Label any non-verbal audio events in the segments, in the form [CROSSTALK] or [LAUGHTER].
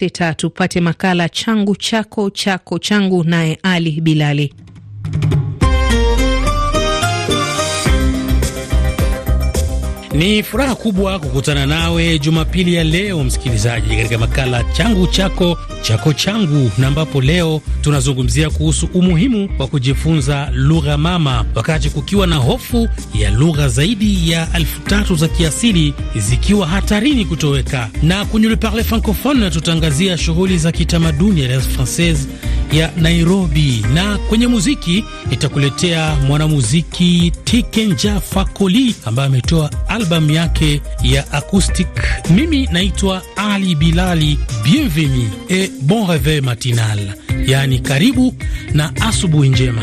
Sita tupate makala changu chako chako changu, naye Ali Bilali. Ni furaha kubwa kukutana nawe Jumapili ya leo msikilizaji, katika makala changu chako chako changu, na ambapo leo tunazungumzia kuhusu umuhimu wa kujifunza lugha mama wakati kukiwa na hofu ya lugha zaidi ya elfu tatu za kiasili zikiwa hatarini kutoweka. Na kwenye Le Parle Francophone tutaangazia shughuli za kitamaduni ya Alliance Francaise ya Nairobi, na kwenye muziki nitakuletea mwanamuziki Tikenja Fakoli ambaye ametoa albamu yake ya acoustic. Mimi naitwa Ali Bilali. Bienvenue et bon reveil matinal, yaani karibu na asubuhi njema.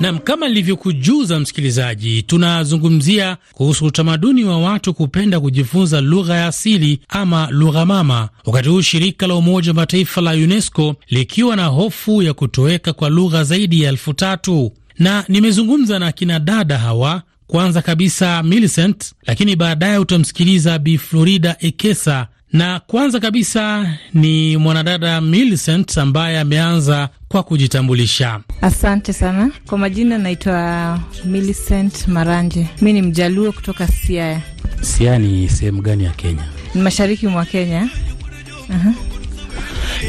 Nam, kama nilivyokujuza msikilizaji, tunazungumzia kuhusu utamaduni wa watu kupenda kujifunza lugha ya asili ama lugha mama, wakati huu shirika la Umoja wa Mataifa la UNESCO likiwa na hofu ya kutoweka kwa lugha zaidi ya elfu tatu na nimezungumza na kina dada hawa. Kwanza kabisa Millicent, lakini baadaye utamsikiliza Bi Florida Ekesa na kwanza kabisa ni mwanadada Millicent ambaye ameanza kwa kujitambulisha. Asante sana kwa majina, naitwa Millicent Maranje. Mi ni mjaluo kutoka Siaya. Siaya ni sehemu gani ya Kenya? Ni mashariki mwa Kenya. uh-huh.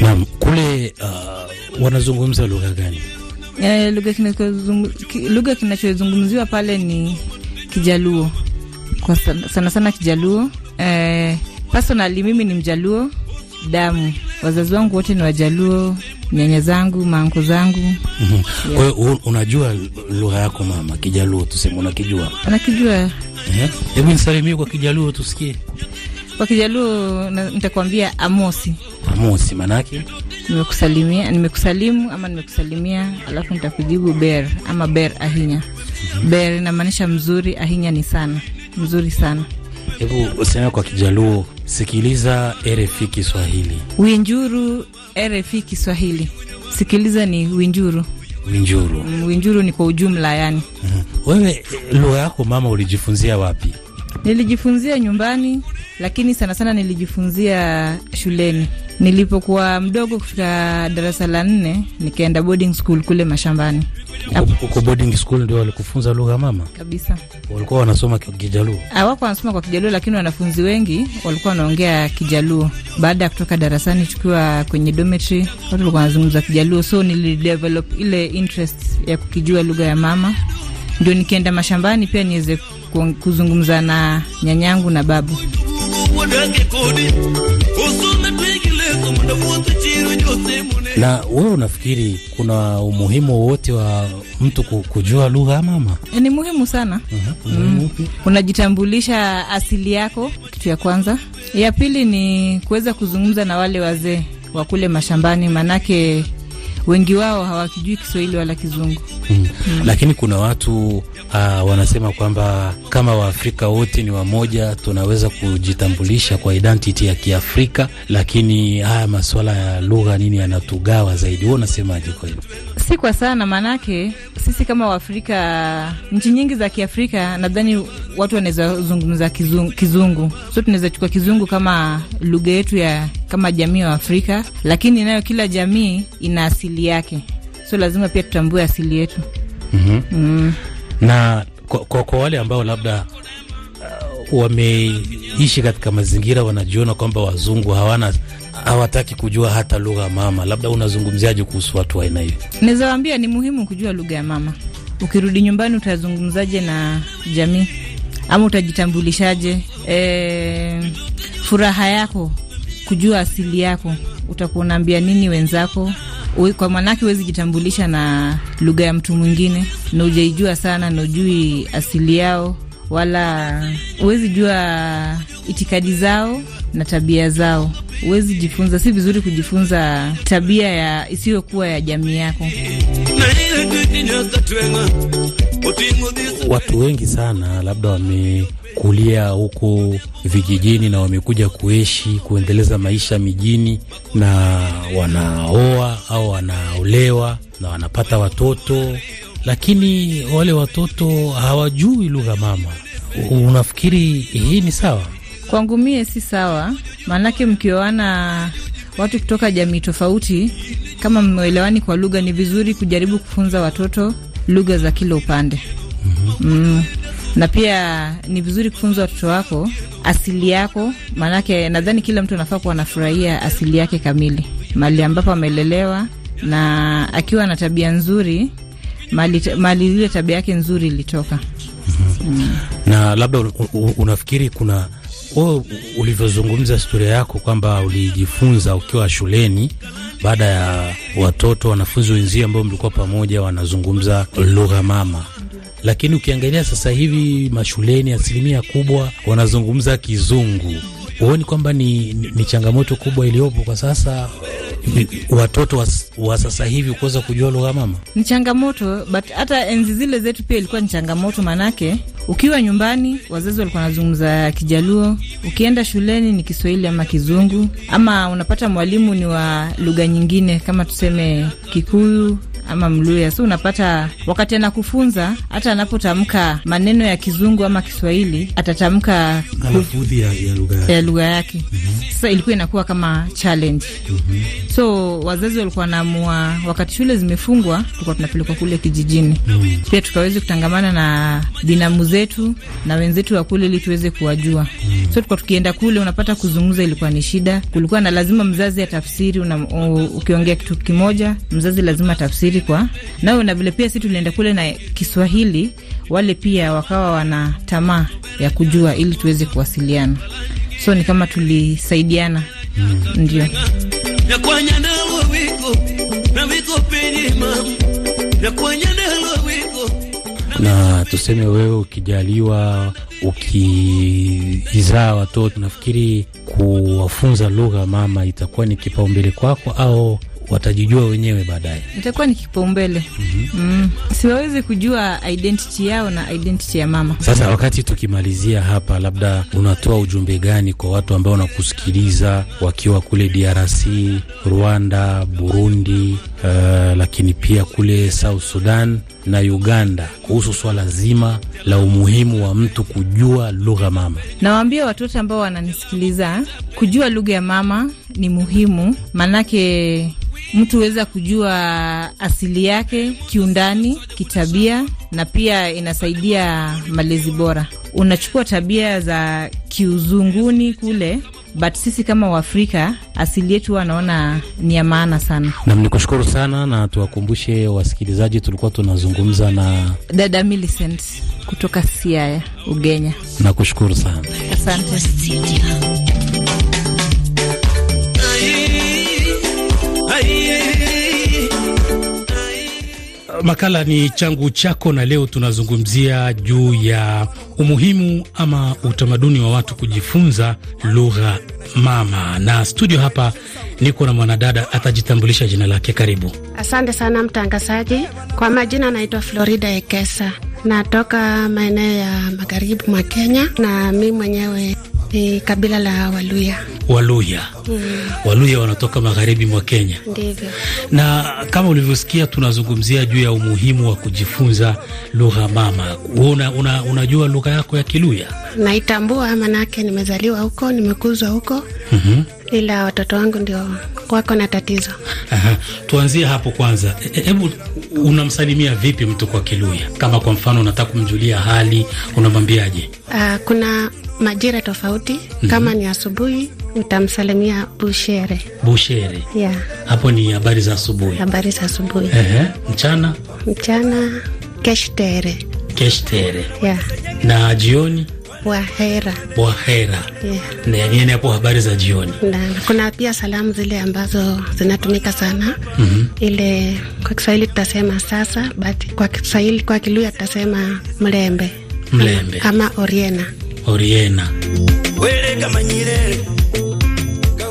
Naam, kule uh, wanazungumza lugha gani? E, lugha kinachozungumziwa pale ni Kijaluo kwa sana sana, sana Kijaluo eh, Personally mimi ni Mjaluo damu, wazazi wangu wote ni Wajaluo, nyanya zangu, maanko zangu. mm -hmm. Kwa hiyo unajua lugha yako mama, Kijaluo tuseme, unakijua? Nakijua. Hebu nisalimie kwa Kijaluo tusikie. Kwa Kijaluo nitakwambia amosi. Amosi manake nimekusalimia, nimekusalimu ama nimekusalimia, alafu nitakujibu ber ama ber ahinya. mm -hmm. Ber inamaanisha mzuri, ahinya ni sana, mzuri sana. Hebu useme kwa Kijaluo, sikiliza RFI Kiswahili. Winjuru RFI Kiswahili, sikiliza ni winjuru. Winjuru, mm, winjuru ni kwa ujumla yani. uh. Wewe lugha yako mama ulijifunzia wapi? Nilijifunzia nyumbani, lakini sana sana nilijifunzia shuleni. Nilipokuwa mdogo kufika darasa la nne, nikaenda boarding school kule mashambani. Huko boarding school ndio walikufunza lugha mama? Kabisa. Walikuwa wanasoma Kijaluo? Hawako wanasoma kwa Kijaluo, lakini wanafunzi wengi walikuwa wanaongea Kijaluo. Baada ya kutoka darasani, tukiwa kwenye dormitory, watu walikuwa wanazungumza Kijaluo, so nilidevelop ile interest ya kukijua lugha ya mama, ndio nikienda mashambani pia niweze kuzungumza na nyanyangu na babu. Na wewe unafikiri kuna umuhimu wowote wa mtu kujua lugha mama? E, ni muhimu sana. uh -huh. mm. Unajitambulisha asili yako, kitu ya kwanza. Ya pili ni kuweza kuzungumza na wale wazee wa kule mashambani, manake wengi wao hawakijui Kiswahili wala Kizungu. mm. Mm. Lakini kuna watu uh, wanasema kwamba kama Waafrika wote ni wamoja, tunaweza kujitambulisha kwa identity ya Kiafrika, lakini haya masuala ya lugha nini yanatugawa zaidi. Wewe unasemaje kwa hilo? Si kwa sana, maanake sisi kama Waafrika, nchi nyingi za Kiafrika, nadhani watu wanaweza zungumza kizungu, kizungu. So tunaweza chukua kizungu kama lugha yetu ya kama jamii wa Afrika, lakini nayo kila jamii ina asili yake, so lazima pia tutambue asili yetu. mm -hmm. mm. na kwa, kwa, kwa wale ambao labda uh, wameishi katika mazingira wanajiona kwamba wazungu hawana hawataki kujua hata lugha mama, labda unazungumziaje kuhusu watu wa aina hiyo? Naweza waambia ni muhimu kujua lugha ya mama. Ukirudi nyumbani utazungumzaje na jamii ama utajitambulishaje? E, furaha yako kujua asili yako, utakuwa unaambia nini wenzako? Kwa maanake huwezi jitambulisha na lugha ya mtu mwingine na ujaijua sana na ujui asili yao, wala huwezi jua itikadi zao na tabia zao. Huwezi jifunza, si vizuri kujifunza tabia ya isiyokuwa ya jamii yako. Watu wengi sana labda wamekulia huko vijijini na wamekuja kuishi kuendeleza maisha mijini, na wanaoa au wanaolewa na wanapata watoto, lakini wale watoto hawajui lugha mama. Unafikiri hii ni sawa? Kwangu mie si sawa, maanake mkioana watu kutoka jamii tofauti, kama mmeelewani kwa lugha, ni vizuri kujaribu kufunza watoto lugha za kila upande. mm -hmm. mm. Na pia ni vizuri kufunza watoto wako asili yako, maanake nadhani kila mtu anafaa kuwa anafurahia asili yake kamili, mali ambapo amelelewa, na akiwa na tabia nzuri mali, ile tabia yake nzuri ilitoka. Na labda unafikiri kuna wewe ulivyozungumza historia yako kwamba ulijifunza ukiwa shuleni baada ya watoto wanafunzi wenzio ambao mlikuwa pamoja wanazungumza lugha mama, lakini ukiangalia sasa hivi mashuleni asilimia kubwa wanazungumza Kizungu. Huoni kwamba ni, ni, ni changamoto kubwa iliyopo kwa sasa watoto wa, wa sasa hivi kuweza kujua lugha mama? Ni changamoto, but hata enzi zile zetu pia ilikuwa ni changamoto, maanake ukiwa nyumbani wazazi walikuwa wanazungumza Kijaluo, ukienda shuleni ni Kiswahili ama Kizungu, ama unapata mwalimu ni wa lugha nyingine kama tuseme Kikuyu ama Mluya. So unapata wakati anakufunza hata anapotamka maneno ya Kizungu ama Kiswahili atatamka ya lugha yake. -hmm. Sasa ilikuwa inakuwa kama challenge. mm -hmm. So wazazi walikuwa wanaamua, wakati shule zimefungwa, tulikuwa tunapelekwa kule kijijini. mm -hmm. Pia tukaweze kutangamana na binamu zetu na wenzetu wa kule ili tuweze kuwajua. mm -hmm. So tulikuwa tukienda kule, unapata kuzungumza ilikuwa ni shida, kulikuwa na lazima mzazi atafsiri. Ukiongea kitu kimoja, mzazi lazima tafsiri kwa nao, na vile pia si tulienda kule na Kiswahili, wale pia wakawa wana tamaa ya kujua ili tuweze kuwasiliana, so ni kama tulisaidiana. mm. Ndio na tuseme wewe ukijaliwa ukizaa watoto, nafikiri kuwafunza lugha mama itakuwa ni kipaumbele kwako au watajijua wenyewe baadaye, itakuwa ni kipaumbele. mm -hmm. mm. Siwawezi kujua identity yao na identity ya mama. Sasa wakati tukimalizia hapa, labda unatoa ujumbe gani kwa watu ambao wanakusikiliza wakiwa kule DRC, Rwanda, Burundi, uh, lakini pia kule South Sudan na Uganda kuhusu swala zima la umuhimu wa mtu kujua lugha mama? Nawaambia watoto ambao wananisikiliza, kujua lugha ya mama ni muhimu, maanake mtu huweza kujua asili yake kiundani, kitabia, na pia inasaidia malezi bora. Unachukua tabia za kiuzunguni kule but sisi kama Waafrika asili yetu wanaona ni ya maana sana. Nam ni kushukuru sana, na tuwakumbushe wasikilizaji, tulikuwa tunazungumza na dada Millicent kutoka Siaya, Ugenya. Nakushukuru sana, asante. Makala ni changu chako, na leo tunazungumzia juu ya umuhimu ama utamaduni wa watu kujifunza lugha mama, na studio hapa niko na mwanadada atajitambulisha jina lake. Karibu. Asante sana mtangazaji. Kwa majina anaitwa Florida Ekesa, natoka maeneo ya magharibi mwa Kenya, na mi mwenyewe ni kabila la Waluya. Waluya. Mm. Waluya wanatoka magharibi mwa Kenya. Ndivyo. Na kama ulivyosikia tunazungumzia juu ya umuhimu wa kujifunza lugha mama. Una, una, unajua lugha yako ya Kiluya? Naitambua, manake nimezaliwa huko, nimekuzwa huko. mm -hmm. Ila watoto wangu ndio wako na tatizo. Aha. Tuanzie hapo kwanza. Hebu e, unamsalimia vipi mtu kwa Kiluya? Kama kwa mfano unataka kumjulia hali, unamwambiaje? Uh, kuna majira tofauti. mm -hmm. Kama ni asubuhi nitamsalimia bushere. Bushere, yeah. Hapo ni habari za asubuhi. Habari za asubuhi. Ehe. Mchana, mchana keshtere. Keshtere, yeah. Na jioni Wahera. Wahera. Yeah. Nini hapo habari za jioni. Na, kuna pia salamu zile ambazo zinatumika sana. mm -hmm. Ile kwa Kiswahili tutasema sasa, but kwa Kiswahili kwa Kiluya tutasema mlembe. Mlembe. Ama oriena. Oriena.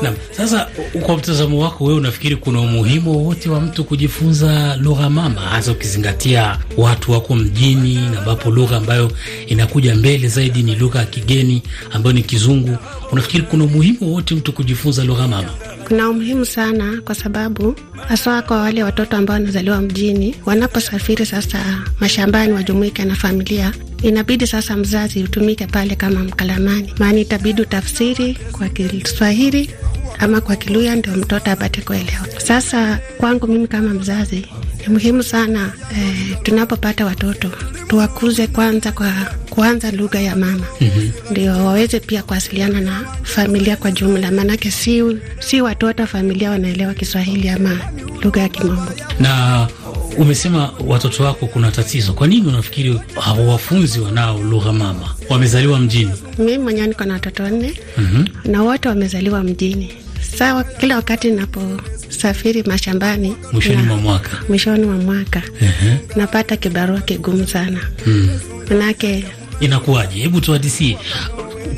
Na, sasa kwa mtazamo wako wewe unafikiri kuna umuhimu wowote wa mtu kujifunza lugha mama, hasa ukizingatia watu wako mjini ambapo lugha ambayo inakuja mbele zaidi ni lugha ya kigeni ambayo ni Kizungu? Unafikiri kuna umuhimu wowote mtu kujifunza lugha mama? Kuna umuhimu sana, kwa sababu hasa kwa wale watoto ambao wanazaliwa mjini, wanaposafiri sasa mashambani wajumuike na familia, inabidi sasa mzazi utumike pale kama mkalamani, maana itabidi utafsiri kwa Kiswahili ama kwa Kiluya ndio mtoto apate kuelewa. Sasa kwangu mimi kama mzazi ni muhimu sana eh, tunapopata watoto tuwakuze kwanza kwa kuanza lugha ya mama mm -hmm. Ndio waweze pia kuwasiliana na familia kwa jumla, maanake si, si watoto familia wanaelewa Kiswahili ama lugha ya Kimombo. Na umesema watoto wako kuna tatizo, kwa nini unafikiri hawafunzi wanao lugha mama? Wamezaliwa mjini? Mimi mwenyewe niko na watoto wanne mm -hmm. na wote wamezaliwa mjini. Sawa, kila wakati naposafiri mashambani mwishoni mwa mwaka mwishoni mwa mwaka uh -huh. napata kibarua kigumu sana mm. Manake inakuwaje? Hebu tuhadisie.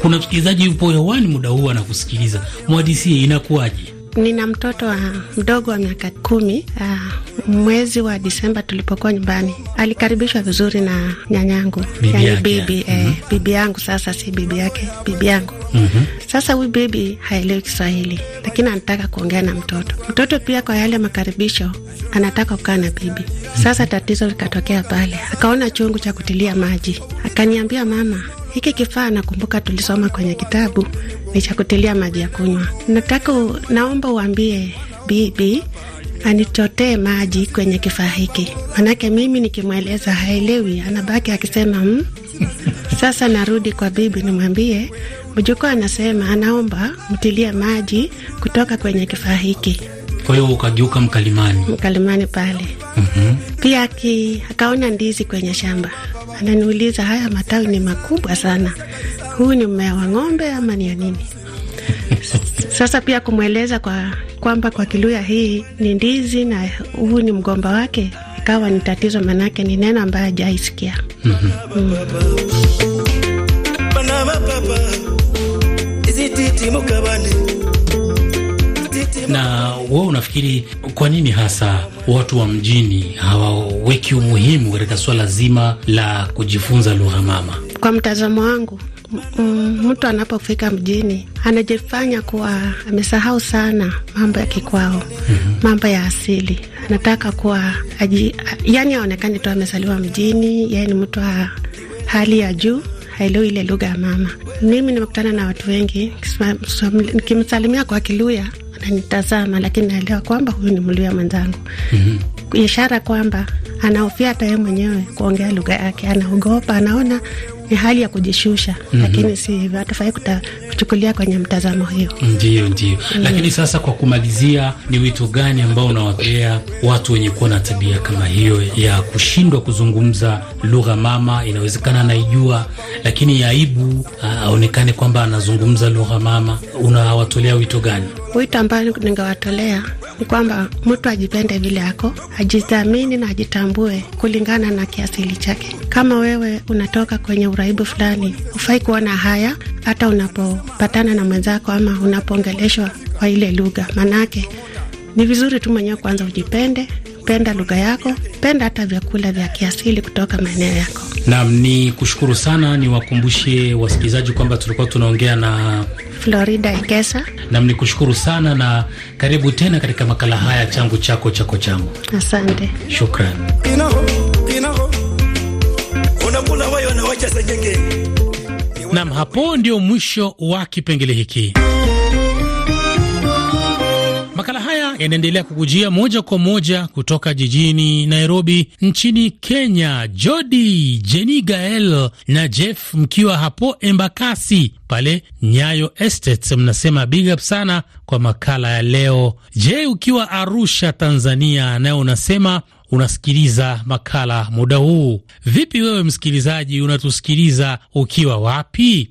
Kuna msikilizaji yupo hewani muda huu anakusikiliza, mwadisie inakuwaje? Nina mtoto wa mdogo wa miaka kumi. Uh, mwezi wa Disemba tulipokuwa nyumbani, alikaribishwa vizuri na nyanyangu, yani bibi mm -hmm. eh, bibi yangu. Sasa si bibi yake, bibi yangu mm -hmm. Sasa huyu bibi haelewi Kiswahili, lakini anataka kuongea na mtoto. Mtoto pia kwa yale makaribisho anataka kukaa na bibi. Sasa tatizo likatokea pale, akaona chungu cha kutilia maji, akaniambia mama, hiki kifaa nakumbuka tulisoma kwenye kitabu ni cha kutilia maji ya kunywa. Nataka, naomba uambie bibi anichotee maji kwenye kifaa hiki, manake mimi nikimweleza haelewi, anabaki akisema mm. [LAUGHS] Sasa narudi kwa bibi nimwambie mjukuu anasema anaomba mtilie maji kutoka kwenye kifaa hiki. Kwa hiyo ukageuka mkalimani, mkalimani pale. mm -hmm. Pia ki, akaona ndizi kwenye shamba, ananiuliza haya matawi ni makubwa sana, huu ni mmea wa ng'ombe ama ni ya nini? Sasa pia kumweleza kwa kwamba kwa Kiluya hii ni ndizi na huu ni mgomba wake, ikawa ni tatizo, manake ni neno ambayo hajaisikia. mm -hmm. mm. Na wewe unafikiri kwa nini hasa watu wa mjini hawaweki umuhimu katika swala zima la kujifunza lugha mama? Kwa mtazamo wangu, mtu anapofika mjini anajifanya kuwa amesahau sana mambo ya kikwao, mm -hmm. mambo ya asili. Anataka kuwa aji, yani aonekane tu amezaliwa mjini, yeye ni mtu wa hali ya juu haelewi ile lugha ya mama. Mimi nimekutana na watu wengi, nikimsalimia kwa Kiluya ananitazama, lakini naelewa kwamba huyu ni Mluya mwenzangu. mm -hmm. Ishara kwamba anahofia hata yeye mwenyewe kuongea lugha yake, anaogopa, anaona ni hali ya kujishusha. mm -hmm. Lakini si hivyo, hatufai kuchukulia kwenye mtazamo hiyo. Ndio, ndio. mm. Lakini sasa kwa kumalizia, ni wito gani ambao unawapea watu wenye kuwa na tabia kama hiyo ya kushindwa kuzungumza lugha mama? Inawezekana anaijua, lakini aibu aonekane kwamba anazungumza lugha mama. Unawatolea wito gani? Wito ambao ningewatolea ni kwamba mtu ajipende vile ako, ajithamini na ajitambue kulingana na kiasili chake. Kama wewe unatoka kwenye uraibu fulani, hufai kuona haya hata unapopatana na mwenzako ama unapoongeleshwa kwa ile lugha. Maanake ni vizuri tu mwenyewe kwanza ujipende, penda lugha yako, penda hata vyakula vya kiasili kutoka maeneo yako. Naam, ni kushukuru sana. Niwakumbushe wasikilizaji kwamba tulikuwa tunaongea na Florida Ekesa. Nam ni kushukuru sana na karibu tena katika makala haya changu chako chako changu. Asante, shukran. Nam, hapo ndio mwisho wa kipengele hiki. Makala haya yanaendelea kukujia moja kwa moja kutoka jijini Nairobi nchini Kenya. Jodi, Jeni, Gael na Jeff mkiwa hapo Embakasi pale Nyayo Estates, mnasema big up sana kwa makala ya leo. Je, ukiwa Arusha, Tanzania, nayo unasema unasikiliza makala muda huu. Vipi wewe msikilizaji, unatusikiliza ukiwa wapi?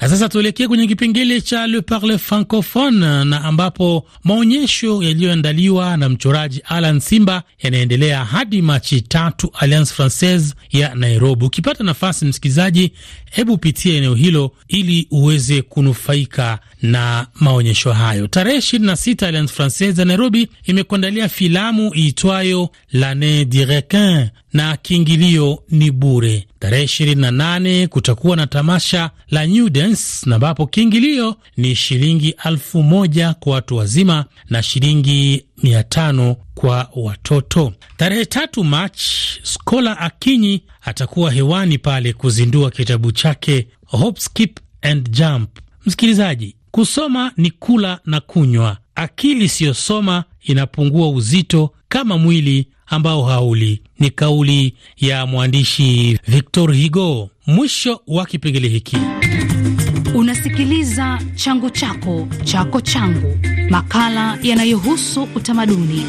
Na sasa tuelekee kwenye kipengele cha Le Parle Francophone, na ambapo maonyesho yaliyoandaliwa na mchoraji Alan Simba yanaendelea hadi Machi tatu Alliance Francaise ya Nairobi. Ukipata nafasi, msikilizaji, hebu pitia eneo hilo ili uweze kunufaika na maonyesho hayo. Tarehe 26 Alliance Francaise ya Nairobi imekuandalia filamu iitwayo L'Annee du Requin na kiingilio ni bure. Tarehe 28 kutakuwa na tamasha la New Dance na ambapo kiingilio ni shilingi elfu moja kwa watu wazima na shilingi mia tano kwa watoto. Tarehe tatu Machi, Skola Akinyi atakuwa hewani pale kuzindua kitabu chake Hop, Skip and Jump. Msikilizaji, kusoma ni kula na kunywa. Akili isiyosoma inapungua uzito kama mwili ambao hauli. Ni kauli ya mwandishi Victor Hugo. Mwisho wa kipengele hiki. Unasikiliza changu chako chako changu, makala yanayohusu utamaduni.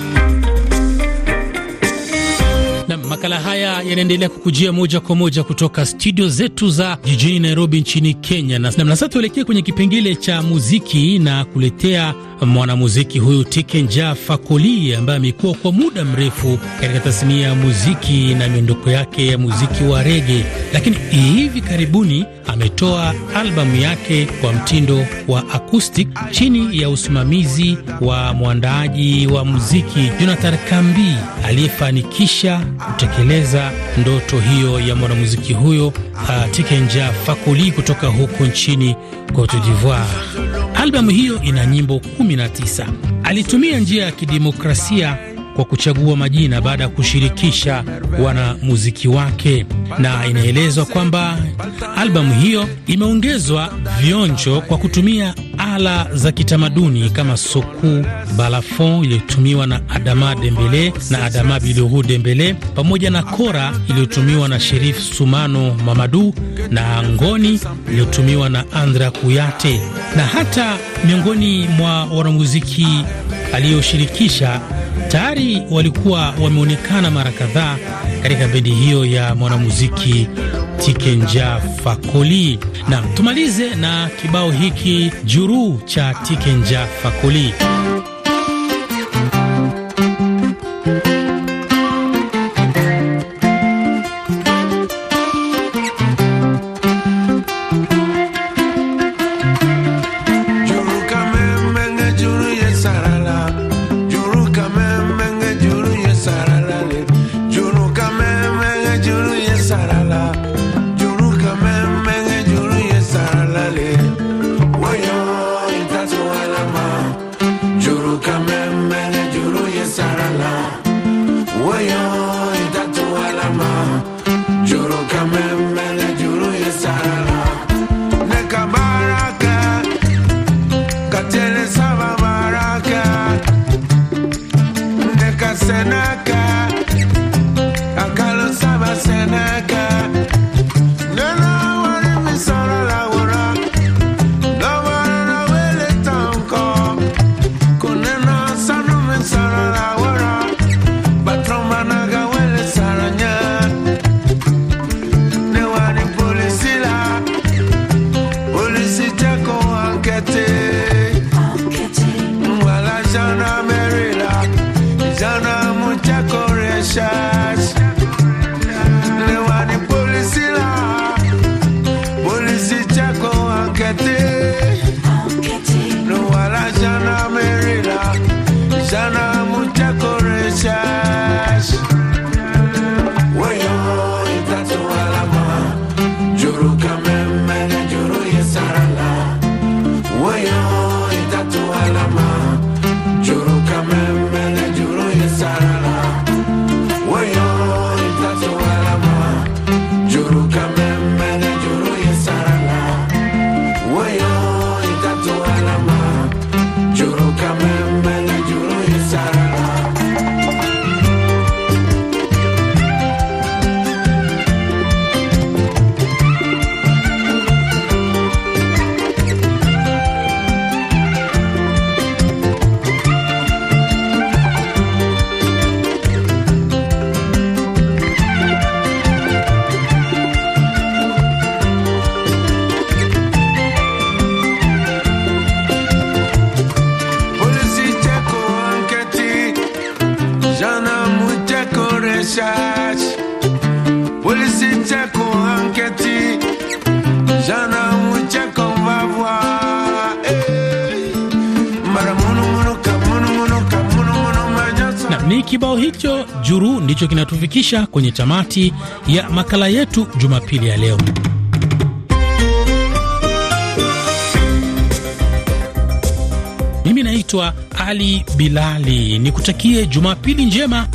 Makala haya yanaendelea kukujia moja kwa moja kutoka studio zetu za jijini Nairobi nchini Kenya. Na sasa tuelekee kwenye kipengele cha muziki na kuletea mwanamuziki huyu Tikenja Fakoli ambaye amekuwa kwa muda mrefu katika tasnia ya muziki na miondoko yake ya muziki wa rege, lakini hivi karibuni ametoa albamu yake kwa mtindo wa acoustic chini ya usimamizi wa mwandaaji wa muziki Jonathan Kambi aliyefanikisha kutekeleza ndoto hiyo ya mwanamuziki huyo uh, Tikenja Fakoli kutoka huko nchini Cote d'Ivoire. Albamu hiyo ina nyimbo 19. Alitumia njia ya kidemokrasia kwa kuchagua majina baada ya kushirikisha wanamuziki wake, na inaelezwa kwamba albamu hiyo imeongezwa vionjo kwa kutumia ala za kitamaduni kama soku, balafon iliyotumiwa na Adama Dembele na Adama Bilohu Dembele, pamoja na kora iliyotumiwa na Sherif Sumano Mamadu na ngoni iliyotumiwa na Andra Kuyate, na hata miongoni mwa wanamuziki aliyoshirikisha tayari walikuwa wameonekana mara kadhaa katika bendi hiyo ya mwanamuziki Tikenja Fakoli. Na tumalize na kibao hiki juruu cha Tikenja Fakoli. Ni kibao hicho juru ndicho kinatufikisha kwenye tamati ya makala yetu Jumapili ya leo. Mimi naitwa Ali Bilali, nikutakie Jumapili njema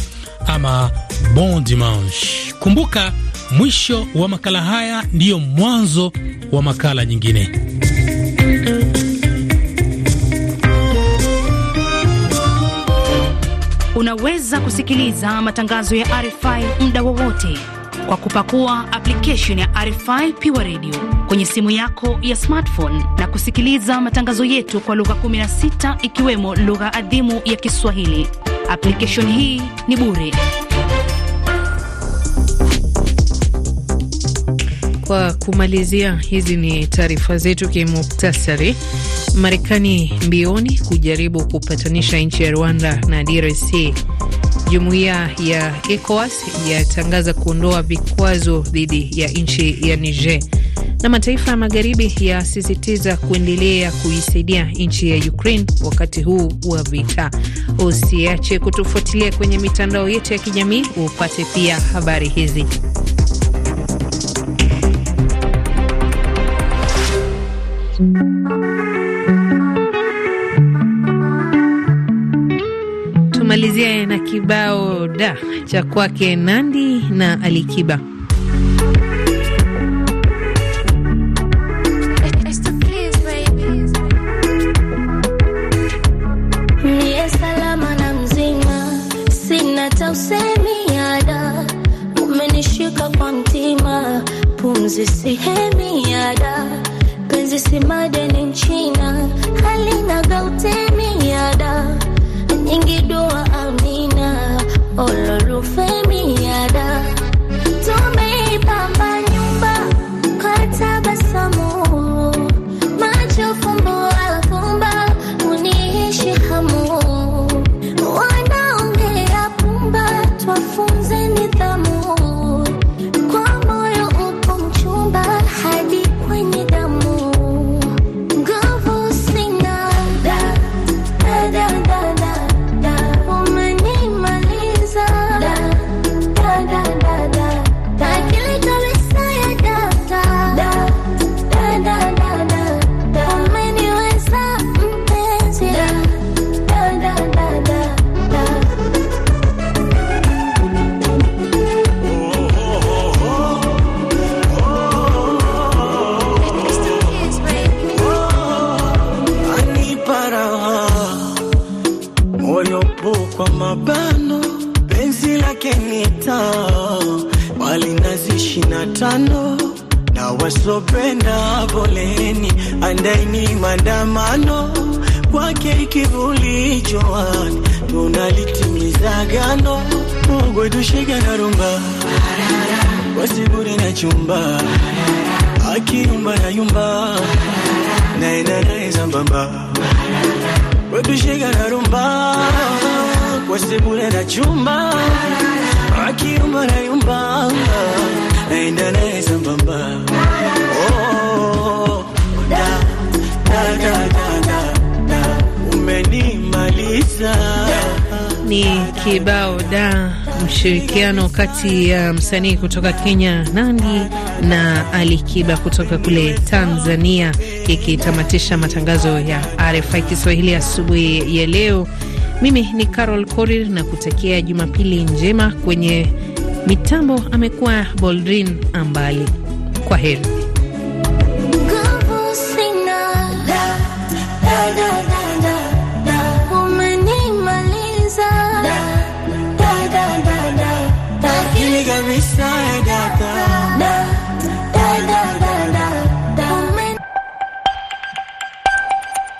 ama bon dimanche. Kumbuka, mwisho wa makala haya ndiyo mwanzo wa makala nyingine. Unaweza kusikiliza matangazo ya RFI muda wowote kwa kupakua application ya RFI Pure Radio kwenye simu yako ya smartphone na kusikiliza matangazo yetu kwa lugha 16 ikiwemo lugha adhimu ya Kiswahili. Application hii ni bure. Kwa kumalizia, hizi ni taarifa zetu kimuktasari. Marekani mbioni kujaribu kupatanisha nchi ya Rwanda na DRC. Jumuiya ya ECOWAS yatangaza kuondoa vikwazo dhidi ya nchi ya Niger, na mataifa ya magharibi yasisitiza kuendelea kuisaidia nchi ya Ukraine wakati huu wa vita. Usiache kutufuatilia kwenye mitandao yetu ya kijamii upate pia habari hizi. Tumalizia na kibao da cha kwake Nandi na Alikiba. Umenishika kwa mtima, pumzi sihemi ada, penzi madeni nchina, halina gautemi ada nyingi dua kwa mabano penzi lake ni taa walinazi shina tano na wasopenda poleni andaini mandamano kwake kivuli joani tunalitimiza gano mugwetushega na rumba. Wasibure na chumba akiyumba na yumba naenda naye sambamba. Wetushika na rumba kwa sebule na chumba. Akiyumba na yumba naenda naye sambamba. Oh, umenimaliza. Ni kibao da, mshirikiano kati ya msanii kutoka Kenya Nandi na Ali Kiba kutoka kule Tanzania, ikitamatisha matangazo ya RFI Kiswahili asubuhi ya leo. Mimi ni Carol Korir na kutakia Jumapili njema. Kwenye mitambo amekuwa Boldrin Ambali. Kwa heri.